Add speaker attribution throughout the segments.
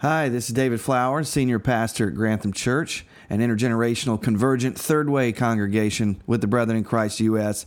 Speaker 1: Hi, this is David Flowers, Senior Pastor at Grantham Church, an intergenerational convergent third way congregation with the Brethren in Christ U.S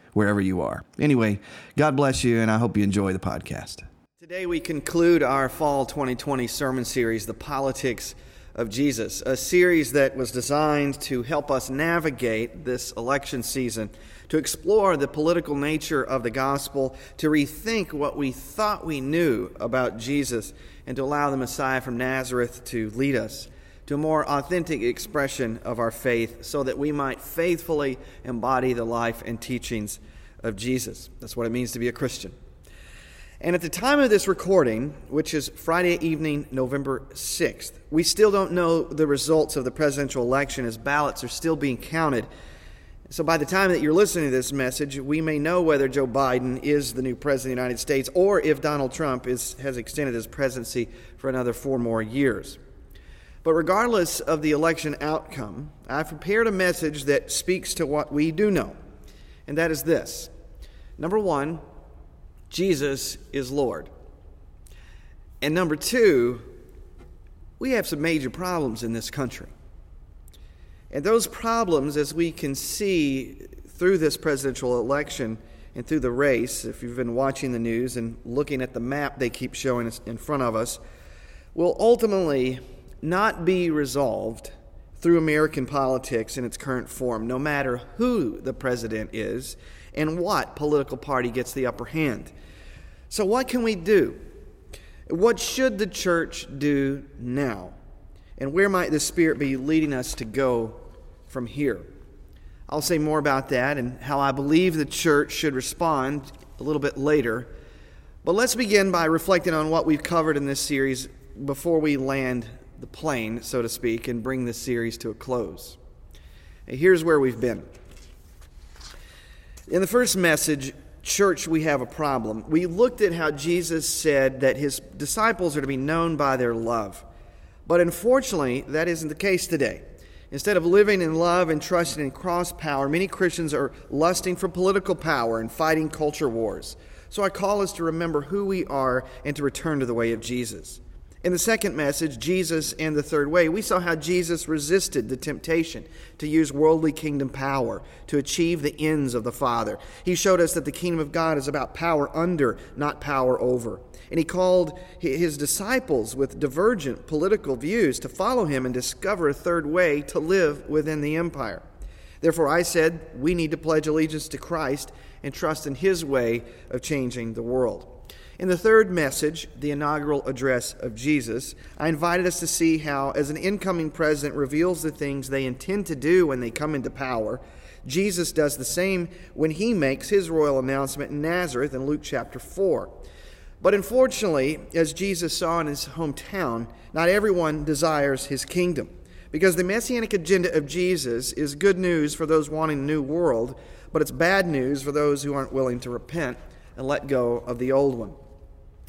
Speaker 1: wherever you are. Anyway, God bless you, and I hope you enjoy the podcast. Today we conclude our fall 2020 sermon series, The Politics of Jesus, a series that was designed to help us navigate this election season, to explore the political nature of the gospel, to rethink what we thought we knew about Jesus, and to allow the Messiah from Nazareth to lead us to a more authentic expression of our faith so that we might faithfully embody the life and teachings of Jesus. That's what it means to be a Christian. And at the time of this recording, which is Friday evening, November 6th, we still don't know the results of the presidential election as ballots are still being counted. So by the time that you're listening to this message, we may know whether Joe Biden is the new president of the United States or if Donald Trump is, has extended his presidency for another four more years. But regardless of the election outcome, I've prepared a message that speaks to what we do know, and that is this. Number one, Jesus is Lord. And number two, we have some major problems in this country. And those problems, as we can see through this presidential election and through the race, if you've been watching the news and looking at the map they keep showing us in front of us, will ultimately not be resolved through American politics in its current form, no matter who the president is and what political party gets the upper hand. So, what can we do? What should the church do now? And where might the Spirit be leading us to go from here? I'll say more about that and how I believe the church should respond a little bit later. But let's begin by reflecting on what we've covered in this series before we land the plane, so to speak, and bring this series to a close. Here's where we've been. In the first message, Church, we have a problem. We looked at how Jesus said that his disciples are to be known by their love. But unfortunately, that isn't the case today. Instead of living in love and trusting in cross power, many Christians are lusting for political power and fighting culture wars. So I call us to remember who we are and to return to the way of Jesus. In the second message, Jesus and the third way, we saw how Jesus resisted the temptation to use worldly kingdom power to achieve the ends of the Father. He showed us that the kingdom of God is about power under, not power over. And he called his disciples with divergent political views to follow him and discover a third way to live within the empire. Therefore, I said we need to pledge allegiance to Christ and trust in his way of changing the world. In the third message, the inaugural address of Jesus, I invited us to see how, as an incoming president reveals the things they intend to do when they come into power, Jesus does the same when he makes his royal announcement in Nazareth in Luke chapter 4. But unfortunately, as Jesus saw in his hometown, not everyone desires his kingdom. Because the messianic agenda of Jesus is good news for those wanting a new world, but it's bad news for those who aren't willing to repent and let go of the old one.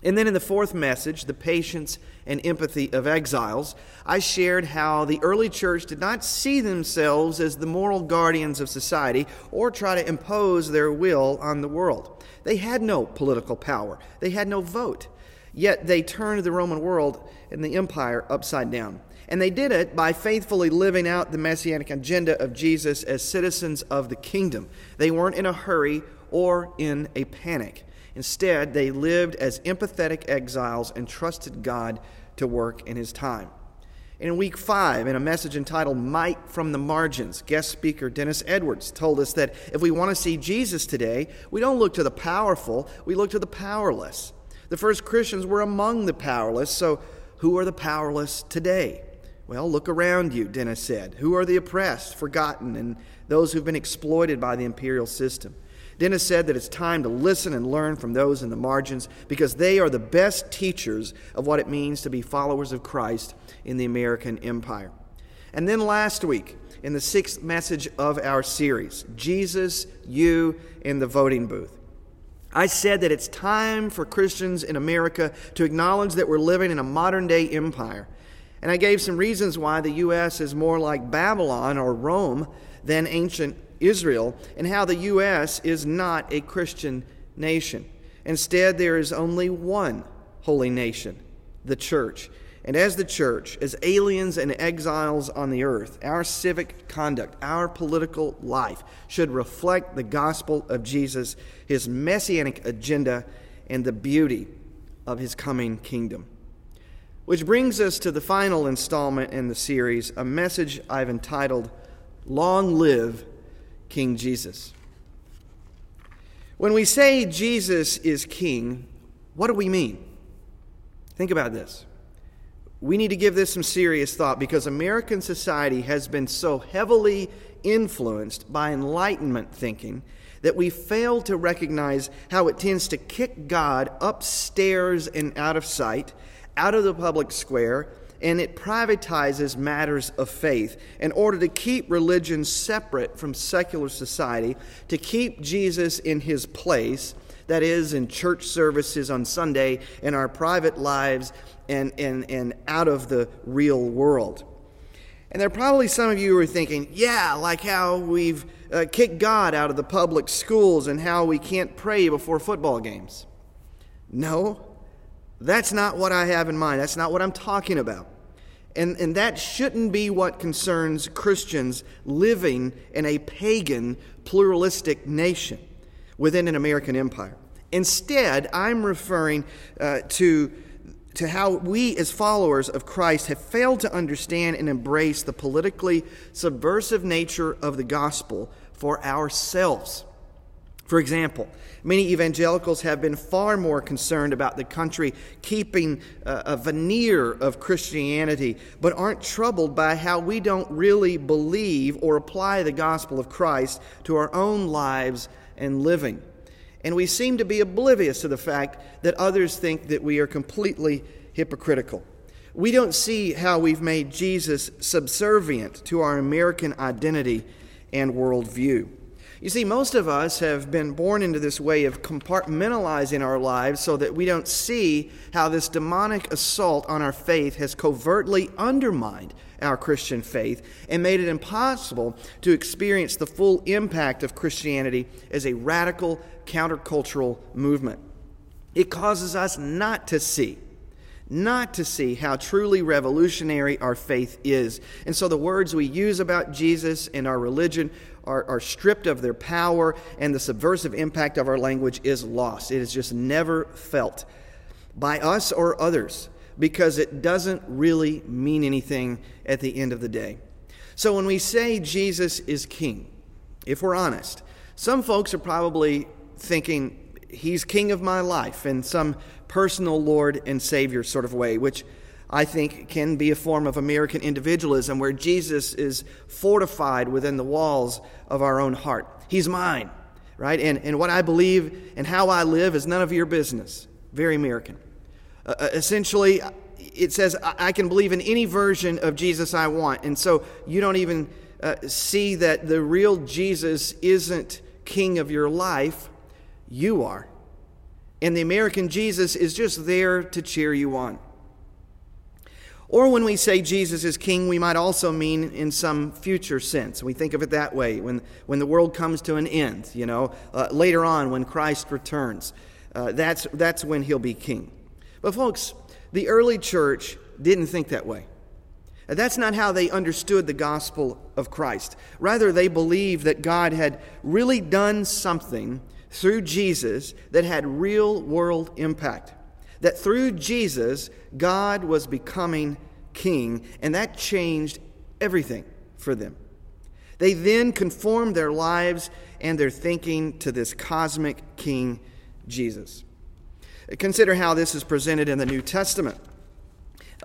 Speaker 1: And then in the fourth message, the patience and empathy of exiles, I shared how the early church did not see themselves as the moral guardians of society or try to impose their will on the world. They had no political power, they had no vote. Yet they turned the Roman world and the empire upside down. And they did it by faithfully living out the messianic agenda of Jesus as citizens of the kingdom. They weren't in a hurry or in a panic. Instead, they lived as empathetic exiles and trusted God to work in His time. In week five, in a message entitled Might from the Margins, guest speaker Dennis Edwards told us that if we want to see Jesus today, we don't look to the powerful, we look to the powerless. The first Christians were among the powerless, so who are the powerless today? Well, look around you, Dennis said. Who are the oppressed, forgotten, and those who've been exploited by the imperial system? Dennis said that it's time to listen and learn from those in the margins because they are the best teachers of what it means to be followers of Christ in the American empire. And then last week, in the sixth message of our series, Jesus, You, in the Voting Booth. I said that it's time for Christians in America to acknowledge that we're living in a modern day empire. And I gave some reasons why the U.S. is more like Babylon or Rome than ancient Israel, and how the U.S. is not a Christian nation. Instead, there is only one holy nation, the church. And as the church, as aliens and exiles on the earth, our civic conduct, our political life should reflect the gospel of Jesus, his messianic agenda, and the beauty of his coming kingdom. Which brings us to the final installment in the series, a message I've entitled, Long Live King Jesus. When we say Jesus is king, what do we mean? Think about this. We need to give this some serious thought because American society has been so heavily influenced by Enlightenment thinking that we fail to recognize how it tends to kick God upstairs and out of sight, out of the public square, and it privatizes matters of faith in order to keep religion separate from secular society, to keep Jesus in his place, that is, in church services on Sunday, in our private lives, and, and, and out of the real world. And there are probably some of you who are thinking, yeah, like how we've uh, kicked God out of the public schools and how we can't pray before football games. No, that's not what I have in mind. That's not what I'm talking about. And, and that shouldn't be what concerns Christians living in a pagan, pluralistic nation within an American empire. Instead, I'm referring uh, to to how we, as followers of Christ, have failed to understand and embrace the politically subversive nature of the gospel for ourselves. For example, many evangelicals have been far more concerned about the country keeping a veneer of Christianity, but aren't troubled by how we don't really believe or apply the gospel of Christ to our own lives and living and we seem to be oblivious to the fact that others think that we are completely hypocritical. We don't see how we've made Jesus subservient to our American identity and worldview. You see, most of us have been born into this way of compartmentalizing our lives so that we don't see how this demonic assault on our faith has covertly undermined our Christian faith and made it impossible to experience the full impact of Christianity as a radical countercultural movement. It causes us not to see not to see how truly revolutionary our faith is. And so the words we use about Jesus and our religion are, are, stripped of their power, and the subversive impact of our language is lost. It is just never felt by us or others because it doesn't really mean anything at the end of the day. So when we say Jesus is king, if we're honest, some folks are probably thinking he's king of my life in some personal Lord and Savior sort of way, which I think can be a form of American individualism where Jesus is fortified within the walls of our own heart. He's mine, right? And, and what I believe and how I live is none of your business. Very American. Uh, uh, essentially, it says I can believe in any version of Jesus I want. And so you don't even uh, see that the real Jesus isn't king of your life, you are. And the American Jesus is just there to cheer you on. Or when we say Jesus is king, we might also mean in some future sense. We think of it that way when, when the world comes to an end, you know, uh, later on when Christ returns. Uh, that's, that's when he'll be king. But, folks, the early church didn't think that way. That's not how they understood the gospel of Christ. Rather, they believed that God had really done something through Jesus that had real world impact. That through Jesus, God was becoming king, and that changed everything for them. They then conformed their lives and their thinking to this cosmic king, Jesus. Consider how this is presented in the New Testament.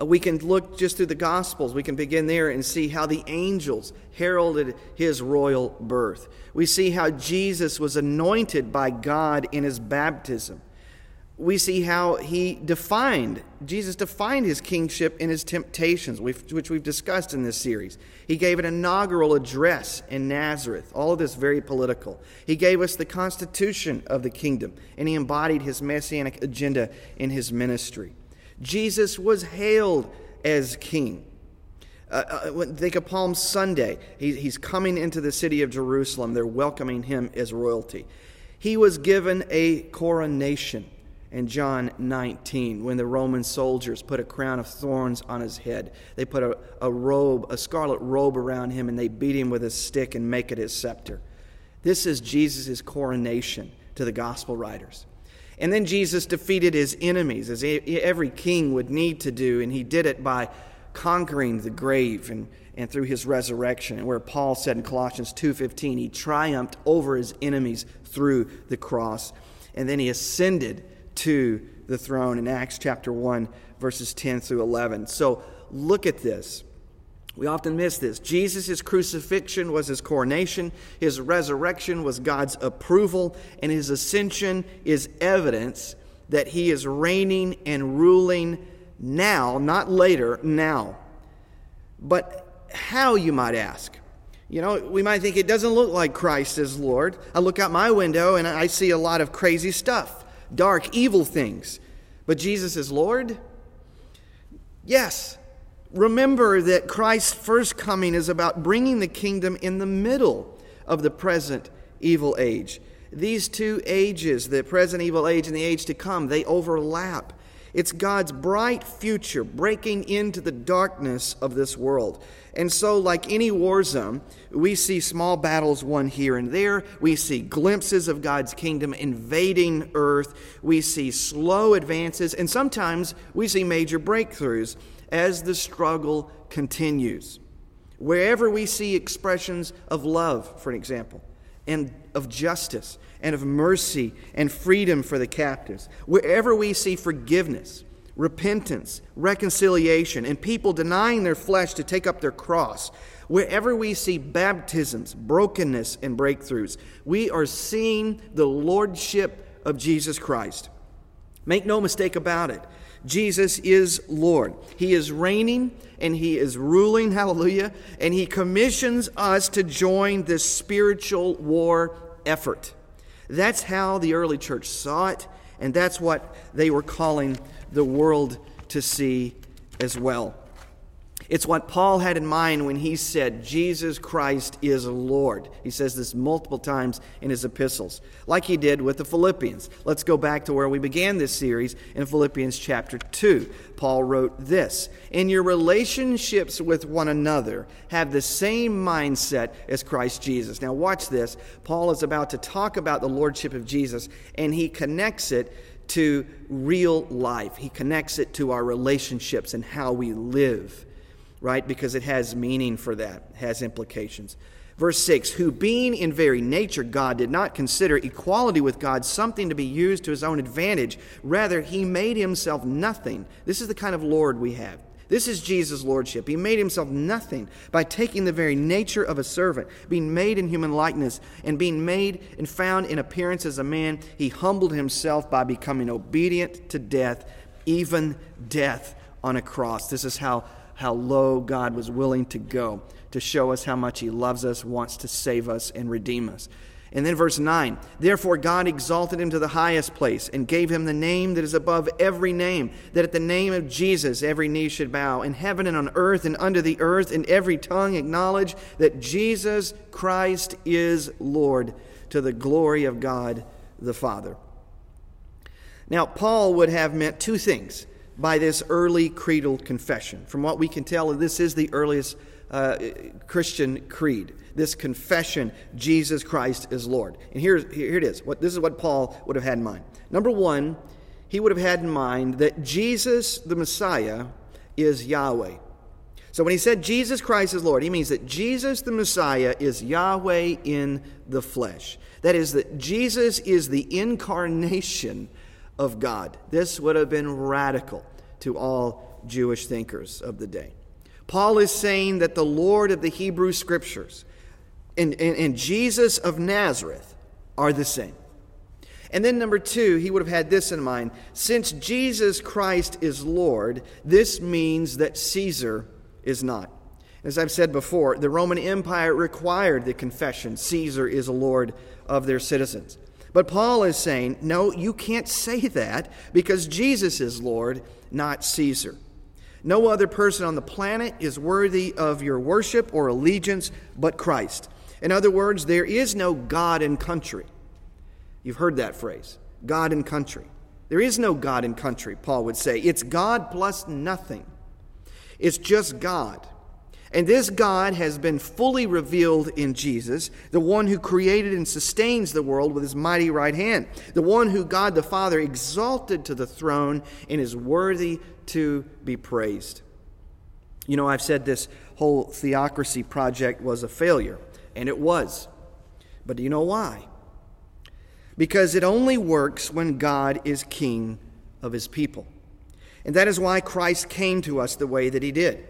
Speaker 1: Uh, we can look just through the Gospels. We can begin there and see how the angels heralded his royal birth. We see how Jesus was anointed by God in his baptism. We see how he defined, Jesus defined his kingship in his temptations, which we've discussed in this series. He gave an inaugural address in Nazareth, all of this very political. He gave us the constitution of the kingdom, and he embodied his messianic agenda in his ministry. Jesus was hailed as king. Uh, uh, think of Palm Sunday. He, he's coming into the city of Jerusalem. They're welcoming him as royalty. He was given a coronation in John 19 when the Roman soldiers put a crown of thorns on his head. They put a, a robe, a scarlet robe around him, and they beat him with a stick and make it his scepter. This is Jesus' coronation to the gospel writers. And then Jesus defeated his enemies, as every king would need to do, and he did it by conquering the grave and, and through his resurrection. And where Paul said in Colossians 2:15, he triumphed over his enemies through the cross. And then he ascended to the throne in Acts chapter 1, verses 10 through 11. So look at this. We often miss this. Jesus' crucifixion was his coronation, his resurrection was God's approval, and his ascension is evidence that he is reigning and ruling now, not later, now. But how, you might ask? You know, we might think it doesn't look like Christ is Lord. I look out my window and I see a lot of crazy stuff dark, evil things. But Jesus is Lord? Yes. Remember that Christ's first coming is about bringing the kingdom in the middle of the present evil age. These two ages, the present evil age and the age to come, they overlap. It's God's bright future breaking into the darkness of this world. And so, like any war zone, we see small battles won here and there. We see glimpses of God's kingdom invading earth. We see slow advances. And sometimes we see major breakthroughs as the struggle continues. Wherever we see expressions of love, for an example, and of justice and of mercy and freedom for the captives. Wherever we see forgiveness, repentance, reconciliation, and people denying their flesh to take up their cross, wherever we see baptisms, brokenness, and breakthroughs, we are seeing the lordship of Jesus Christ. Make no mistake about it. Jesus is Lord. He is reigning and He is ruling, hallelujah, and He commissions us to join this spiritual war effort. That's how the early church saw it, and that's what they were calling the world to see as well. It's what Paul had in mind when he said, Jesus Christ is Lord. He says this multiple times in his epistles, like he did with the Philippians. Let's go back to where we began this series in Philippians chapter 2. Paul wrote this In your relationships with one another, have the same mindset as Christ Jesus. Now, watch this. Paul is about to talk about the Lordship of Jesus, and he connects it to real life. He connects it to our relationships and how we live right? Because it has meaning for that, has implications. Verse 6 Who, being in very nature God, did not consider equality with God something to be used to his own advantage. Rather, he made himself nothing. This is the kind of Lord we have. This is Jesus' lordship. He made himself nothing by taking the very nature of a servant, being made in human likeness, and being made and found in appearance as a man. He humbled himself by becoming obedient to death, even death on a cross. This is how how low God was willing to go to show us how much He loves us, wants to save us, and redeem us. And then verse 9 Therefore God exalted him to the highest place and gave him the name that is above every name, that at the name of Jesus every knee should bow, in heaven and on earth and under the earth, and every tongue acknowledge that Jesus Christ is Lord, to the glory of God the Father. Now, Paul would have meant two things by this early creedal confession. From what we can tell, this is the earliest uh, Christian creed. This confession, Jesus Christ is Lord. And here, here it is. What, this is what Paul would have had in mind. Number one, he would have had in mind that Jesus, the Messiah, is Yahweh. So when he said Jesus Christ is Lord, he means that Jesus, the Messiah, is Yahweh in the flesh. That is, that Jesus is the incarnation of God. This would have been radical to all Jewish thinkers of the day. Paul is saying that the Lord of the Hebrew Scriptures and, and, and Jesus of Nazareth are the same. And then, number two, he would have had this in mind. Since Jesus Christ is Lord, this means that Caesar is not. As I've said before, the Roman Empire required the confession Caesar is a Lord of their citizens. But Paul is saying, no, you can't say that because Jesus is Lord, not Caesar. No other person on the planet is worthy of your worship or allegiance but Christ. In other words, there is no God and country. You've heard that phrase God and country. There is no God and country, Paul would say. It's God plus nothing. It's just God. And this God has been fully revealed in Jesus, the one who created and sustains the world with his mighty right hand, the one who God the Father exalted to the throne and is worthy to be praised. You know, I've said this whole theocracy project was a failure, and it was. But do you know why? Because it only works when God is king of his people. And that is why Christ came to us the way that he did.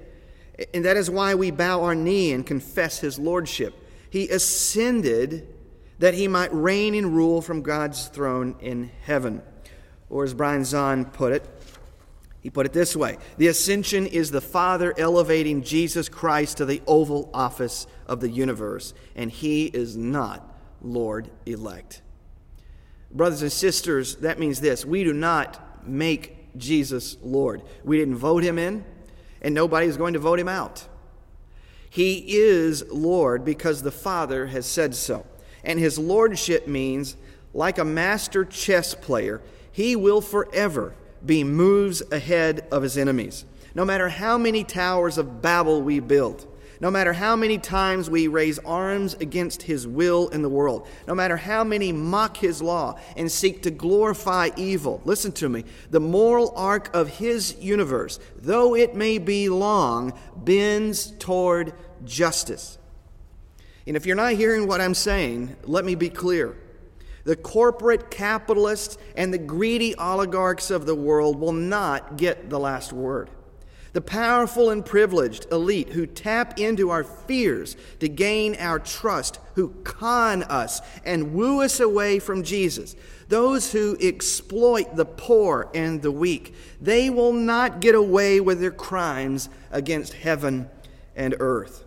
Speaker 1: And that is why we bow our knee and confess his lordship. He ascended that he might reign and rule from God's throne in heaven. Or as Brian Zahnd put it, he put it this way The ascension is the Father elevating Jesus Christ to the oval office of the universe, and he is not Lord elect. Brothers and sisters, that means this we do not make Jesus Lord. We didn't vote him in and nobody is going to vote him out. He is Lord because the Father has said so. And his lordship means, like a master chess player, he will forever be moves ahead of his enemies. No matter how many towers of Babel we build, no matter how many times we raise arms against his will in the world, no matter how many mock his law and seek to glorify evil, listen to me, the moral arc of his universe, though it may be long, bends toward justice. And if you're not hearing what I'm saying, let me be clear. The corporate capitalists and the greedy oligarchs of the world will not get the last word. The powerful and privileged elite who tap into our fears to gain our trust, who con us and woo us away from Jesus, those who exploit the poor and the weak, they will not get away with their crimes against heaven and earth.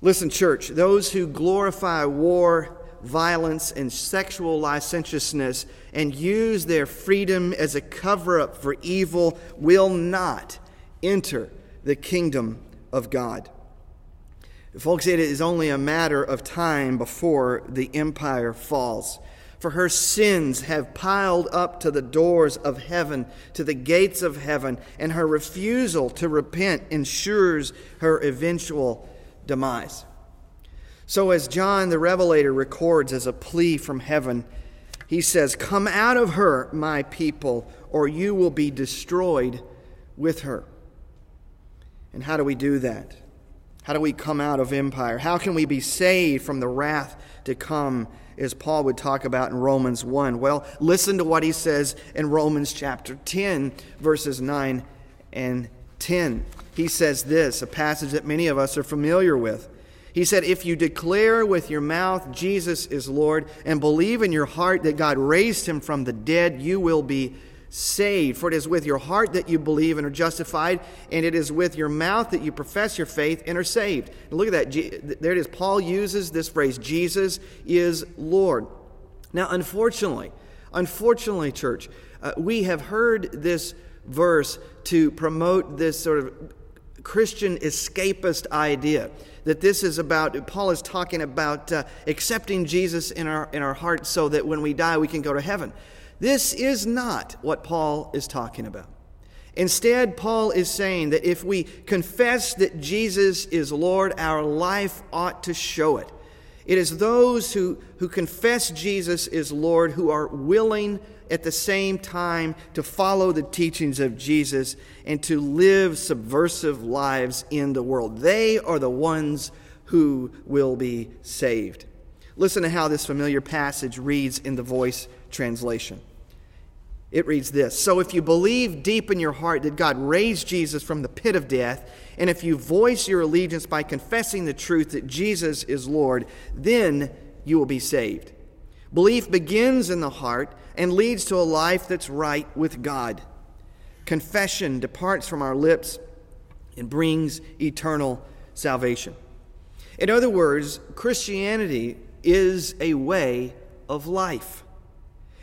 Speaker 1: Listen, church, those who glorify war violence and sexual licentiousness and use their freedom as a cover up for evil will not enter the kingdom of God. Folks, it is only a matter of time before the empire falls. For her sins have piled up to the doors of heaven, to the gates of heaven, and her refusal to repent ensures her eventual demise. So, as John the Revelator records as a plea from heaven, he says, Come out of her, my people, or you will be destroyed with her. And how do we do that? How do we come out of empire? How can we be saved from the wrath to come, as Paul would talk about in Romans 1? Well, listen to what he says in Romans chapter 10, verses 9 and 10. He says this, a passage that many of us are familiar with. He said, If you declare with your mouth Jesus is Lord and believe in your heart that God raised him from the dead, you will be saved. For it is with your heart that you believe and are justified, and it is with your mouth that you profess your faith and are saved. And look at that. There it is. Paul uses this phrase Jesus is Lord. Now, unfortunately, unfortunately, church, uh, we have heard this verse to promote this sort of Christian escapist idea that this is about, Paul is talking about uh, accepting Jesus in our, in our heart so that when we die we can go to heaven. This is not what Paul is talking about. Instead, Paul is saying that if we confess that Jesus is Lord, our life ought to show it. It is those who, who confess Jesus is Lord who are willing at the same time to follow the teachings of Jesus and to live subversive lives in the world. They are the ones who will be saved. Listen to how this familiar passage reads in the voice translation. It reads this So if you believe deep in your heart that God raised Jesus from the pit of death, and if you voice your allegiance by confessing the truth that Jesus is Lord, then you will be saved.
Speaker 2: Belief begins in the heart and leads to a life that's right with God. Confession departs from our lips and brings eternal salvation. In other words, Christianity is a way of life.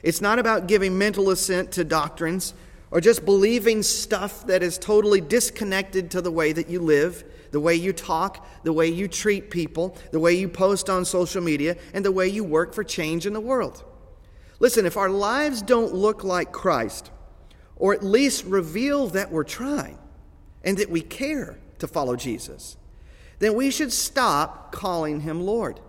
Speaker 2: It's not about giving mental assent to doctrines or just believing stuff that is totally disconnected to the way that you live, the way you talk, the way you treat people, the way you post on social media, and the way you work for change in the world. Listen, if our lives don't look like Christ, or at least reveal that we're trying and that we care to follow Jesus, then we should stop calling him Lord.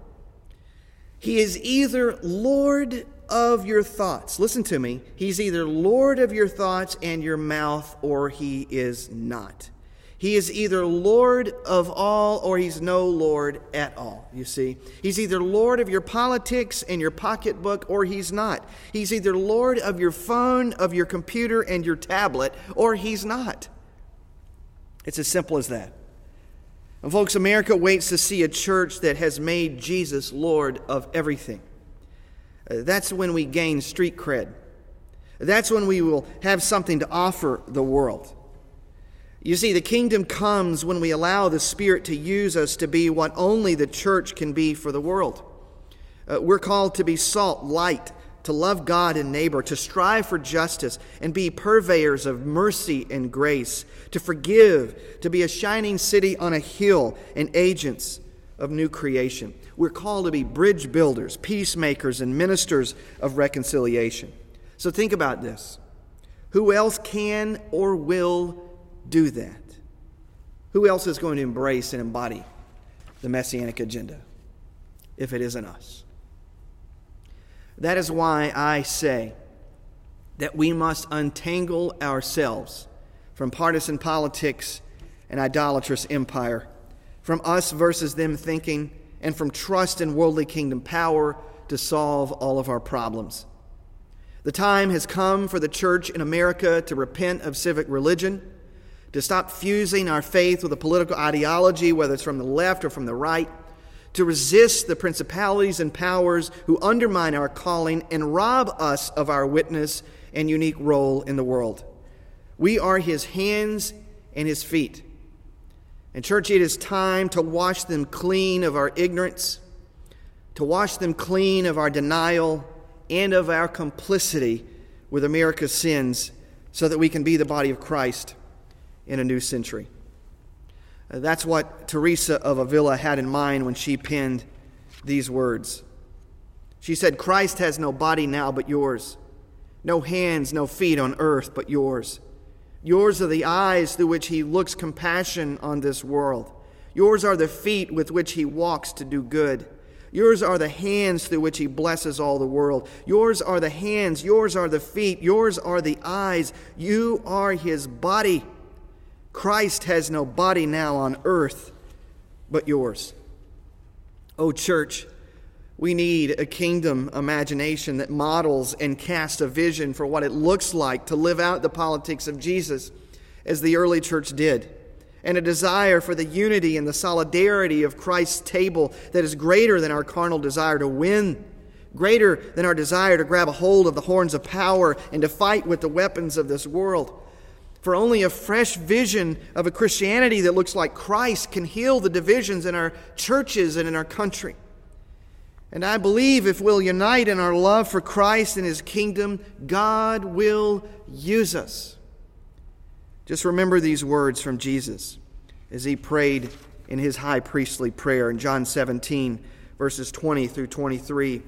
Speaker 2: He is either Lord of your thoughts. Listen to me. He's either Lord of your thoughts and your mouth, or he is not. He is either Lord of all or he's no Lord at all, you see. He's either Lord of your politics and your pocketbook or he's not. He's either Lord of your phone, of your computer, and your tablet, or he's not. It's as simple as that. And folks, America waits to see a church that has made Jesus Lord of everything. That's when we gain street cred. That's when we will have something to offer the world. You see, the kingdom comes when we allow the Spirit to use us to be what only the church can be for the world. Uh, we're called to be salt, light, to love God and neighbor, to strive for justice and be purveyors of mercy and grace, to forgive, to be a shining city on a hill and agents of new creation. We're called to be bridge builders, peacemakers, and ministers of reconciliation. So think about this. Who else can or will do that? Who else is going to embrace and embody the messianic agenda if it isn't us? That is why I say that we must untangle ourselves from partisan politics and idolatrous empire, from us versus them thinking, and from trust in worldly kingdom power to solve all of our problems. The time has come for the church in America to repent of civic religion to stop fusing our faith with a political ideology, whether it's from the left or from the right, to resist the principalities and powers who undermine our calling and rob us of our witness and unique role in the world. We are his hands and his feet. And, church, it is time to wash them clean of our ignorance, to wash them clean of our denial and of our complicity with America's sins so that we can be the body of Christ in a new century. Uh, that's what Teresa of Avila had in mind when she penned these words. She said, Christ has no body now but yours, no hands, no feet on earth but yours. Yours are the eyes through which he looks compassion on this world. Yours are the feet with which he walks to do good. Yours are the hands through which he blesses all the world. Yours are the hands, yours are the feet, yours are the eyes. You are his body. Christ has no body now on earth but yours. Oh, church, we need a kingdom imagination that models and casts a vision for what it looks like to live out the politics of Jesus as the early church did, and a desire for the unity and the solidarity of Christ's table that is greater than our carnal desire to win, greater than our desire to grab a hold of the horns of power and to fight with the weapons of this world for only a fresh vision of a Christianity that looks like Christ can heal the divisions in our churches and in our country. And I believe if we'll unite in our love for Christ and His kingdom, God will use us. Just remember these words from Jesus as He prayed in His high priestly prayer in John 17, verses 20 through 23.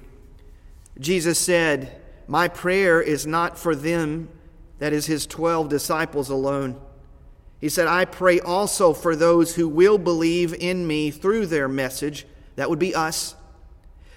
Speaker 2: Jesus said, My prayer is not for them that is his 12 disciples alone. He said, I pray also for those who will believe in me through their message. That would be us.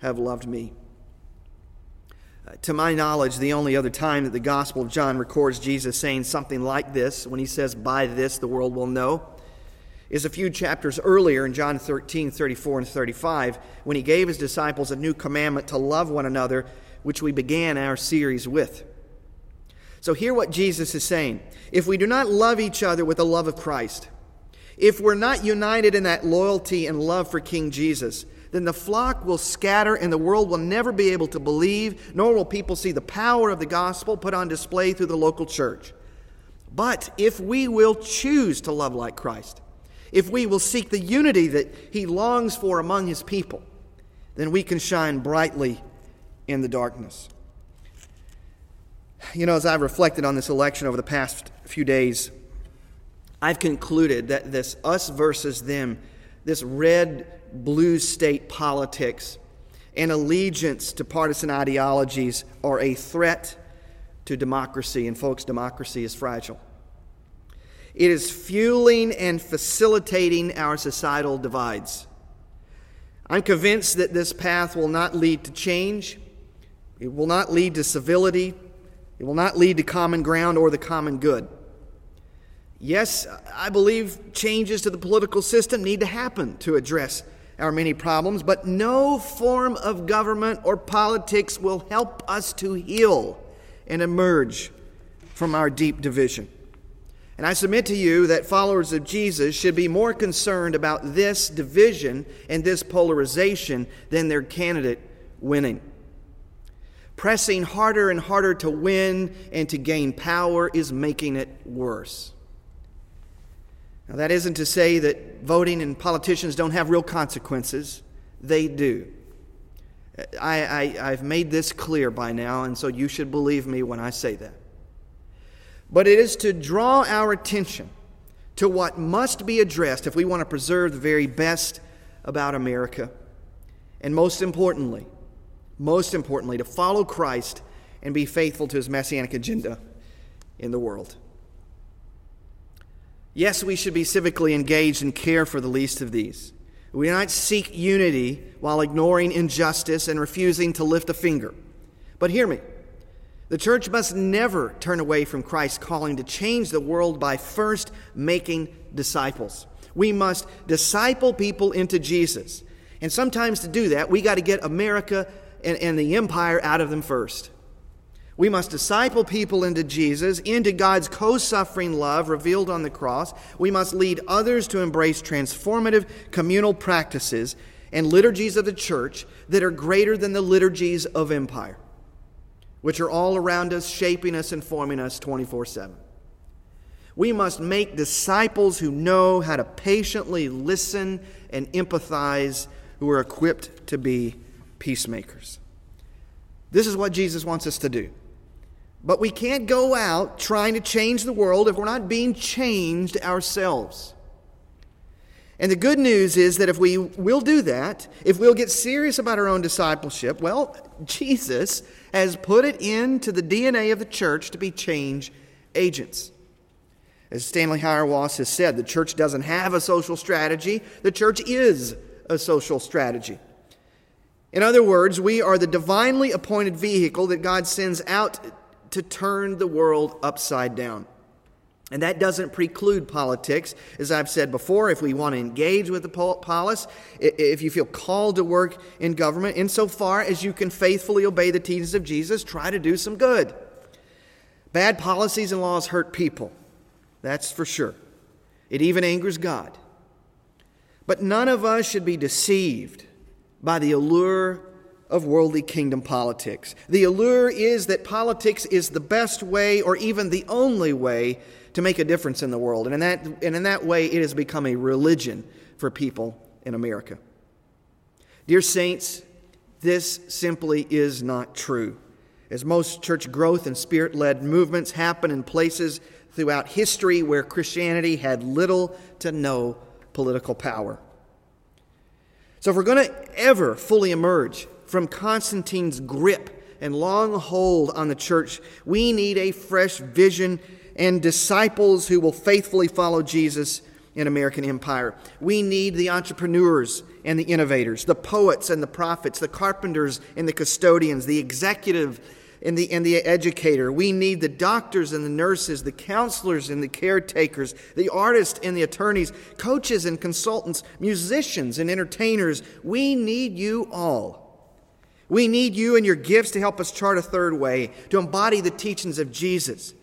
Speaker 2: have loved me. Uh, to my knowledge, the only other time that the Gospel of John records Jesus saying something like this, when he says, By this the world will know, is a few chapters earlier in John 13, 34, and 35, when he gave his disciples a new commandment to love one another, which we began our series with. So, hear what Jesus is saying. If we do not love each other with the love of Christ, if we're not united in that loyalty and love for King Jesus, then the flock will scatter and the world will never be able to believe, nor will people see the power of the gospel put on display through the local church. But if we will choose to love like Christ, if we will seek the unity that he longs for among his people, then we can shine brightly in the darkness. You know, as I've reflected on this election over the past few days, I've concluded that this us versus them, this red blue state politics, and allegiance to partisan ideologies are a threat to democracy. And, folks, democracy is fragile. It is fueling and facilitating our societal divides. I'm convinced that this path will not lead to change, it will not lead to civility, it will not lead to common ground or the common good. Yes, I believe changes to the political system need to happen to address our many problems, but no form of government or politics will help us to heal and emerge from our deep division. And I submit to you that followers of Jesus should be more concerned about this division and this polarization than their candidate winning. Pressing harder and harder to win and to gain power is making it worse. Now, that isn't to say that voting and politicians don't have real consequences, they do. I, I, have made this clear by now, and so you should believe me when I say that. But it is to draw our attention to what must be addressed if we want to preserve the very best about America. And most importantly, most importantly, to follow Christ and be faithful to his messianic agenda in the world. Yes, we should be civically engaged and care for the least of these. We do not seek unity while ignoring injustice and refusing to lift a finger. But hear me. The church must never turn away from Christ's calling to change the world by first making disciples. We must disciple people into Jesus. And sometimes to do that, we got to get America and, and the empire out of them first. We must disciple people into Jesus, into God's co suffering love revealed on the cross. We must lead others to embrace transformative communal practices and liturgies of the church that are greater than the liturgies of empire, which are all around us, shaping us and forming us 24 7. We must make disciples who know how to patiently listen and empathize, who are equipped to be peacemakers. This is what Jesus wants us to do. But we can't go out trying to change the world if we're not being changed ourselves. And the good news is that if we will do that, if we'll get serious about our own discipleship, well, Jesus has put it into the DNA of the church to be change agents. As Stanley Hauerwas has said, the church doesn't have a social strategy, the church is a social strategy. In other words, we are the divinely appointed vehicle that God sends out to turn the world upside down. And that doesn't preclude politics. As I've said before, if we want to engage with the polis, if you feel called to work in government, insofar as you can faithfully obey the teachings of Jesus, try to do some good. Bad policies and laws hurt people. That's for sure. It even angers God. But none of us should be deceived by the allure of worldly kingdom politics. The allure is that politics is the best way or even the only way to make a difference in the world. And in that, and in that way, it has become a religion for people in America. Dear saints, this simply is not true. As most church growth and spirit led movements happen in places throughout history where Christianity had little to no political power. So, if we're going to ever fully emerge from Constantine's grip and long hold on the church. We need a fresh vision and disciples who will faithfully follow Jesus in American empire. We need the entrepreneurs and the innovators, the poets and the prophets, the carpenters and the custodians, the executive and the, and the educator. We need the doctors and the nurses, the counselors and the caretakers, the artists and the attorneys, coaches and consultants, musicians and entertainers. We need you all. We need you and your gifts to help us chart a third way, to embody the teachings of Jesus,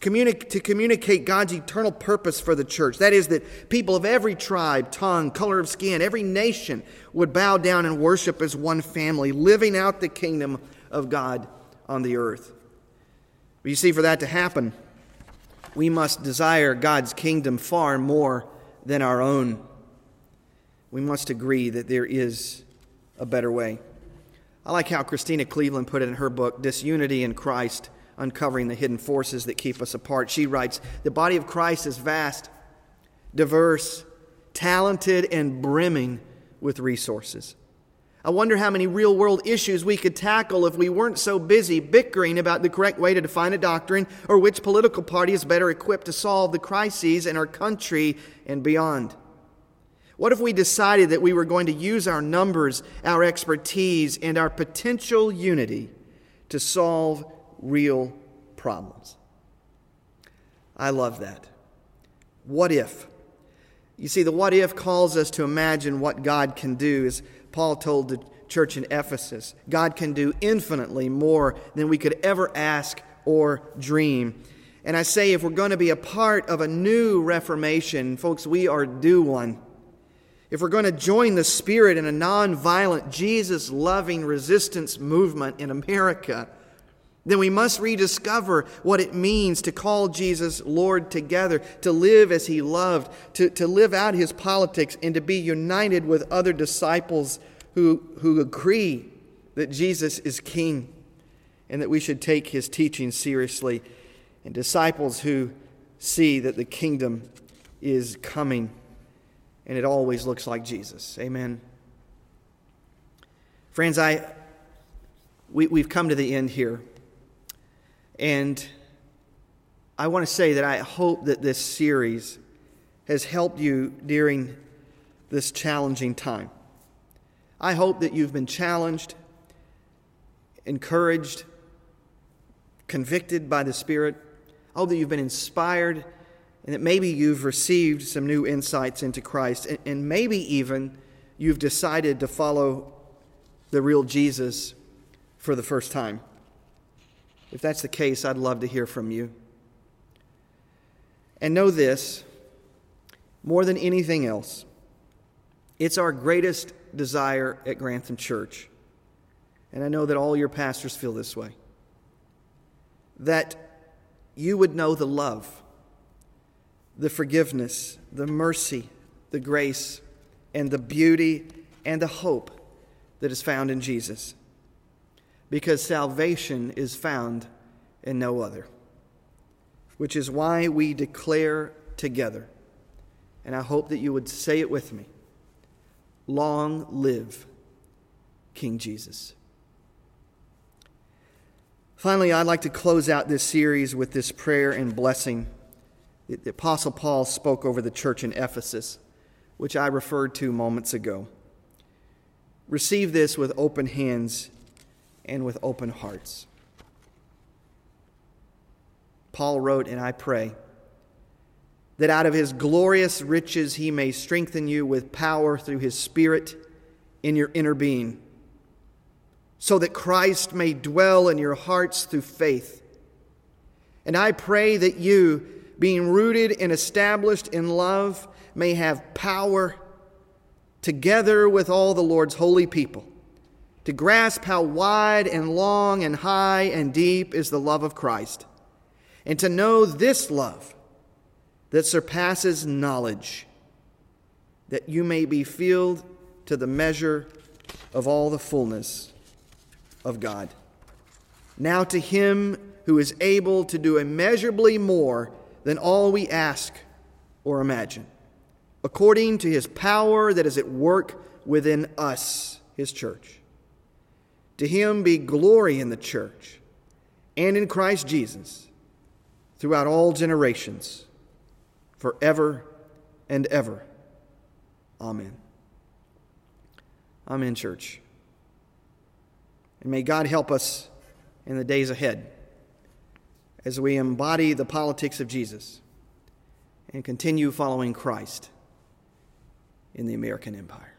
Speaker 2: communi- to communicate God's eternal purpose for the church. That is, that people of every tribe, tongue, color of skin, every nation would bow down and worship as one family, living out the kingdom of God on the earth. But you see, for that to happen, we must desire God's kingdom far more than our own. We must agree that there is a better way. I like how Christena Cleveland put it in her book, Disunity in Christ Uncovering the Hidden Forces That Keep Us Apart. She writes The body of Christ is vast, diverse, talented, and brimming with resources. I wonder how many real world issues we could tackle if we weren't so busy bickering about the correct way to define a doctrine or which political party is better equipped to solve the crises in our country and beyond. What if we decided that we were going to use our numbers, our expertise, and our potential unity to solve real problems? I love that. What if? You see, the what if calls us to imagine what God can do, as Paul told the church in Ephesus. God can do infinitely more than we could ever ask or dream. And I say, if we're going to be a part of a new reformation, folks, we are due one. If we're going to join the Spirit in a nonviolent, Jesus loving resistance movement in America, then we must rediscover what it means to call Jesus Lord together, to live as He loved, to, to live out His politics, and to be united with other disciples who, who agree that Jesus is King and that we should take His teaching seriously, and disciples who see that the kingdom is coming and it always looks like Jesus. Amen. Friends, I we, we've come to the end here. And I want to say that I hope that this series has helped you during this challenging time. I hope that you've been challenged, encouraged, convicted by the Spirit. I hope that you've been inspired and that maybe you've received some new insights into Christ, and, and maybe even you've decided to follow the real Jesus for the first time. If that's the case, I'd love to hear from you. And know this more than anything else, it's our greatest desire at Grantham Church, and I know that all your pastors feel this way, that you would know the love the forgiveness, the mercy, the grace, and the beauty and the hope that is found in Jesus. Because salvation is found in no other. Which is why we declare together, and I hope that you would say it with me Long live King Jesus. Finally, I'd like to close out this series with this prayer and blessing the Apostle Paul spoke over the church in Ephesus, which I referred to moments ago. Receive this with open hands and with open hearts. Paul wrote, and I pray, that out of his glorious riches he may strengthen you with power through his Spirit in your inner being, so that Christ may dwell in your hearts through faith. And I pray that you, being rooted and established in love, may have power together with all the Lord's holy people to grasp how wide and long and high and deep is the love of Christ, and to know this love that surpasses knowledge, that you may be filled to the measure of all the fullness of God. Now to him who is able to do immeasurably more than all we ask or imagine, according to his power that is at work within us, his church. To him be glory in the church and in Christ Jesus throughout all generations, forever and ever. Amen. Amen, church. And may God help us in the days ahead as we embody the politics of Jesus and continue following Christ in the American empire.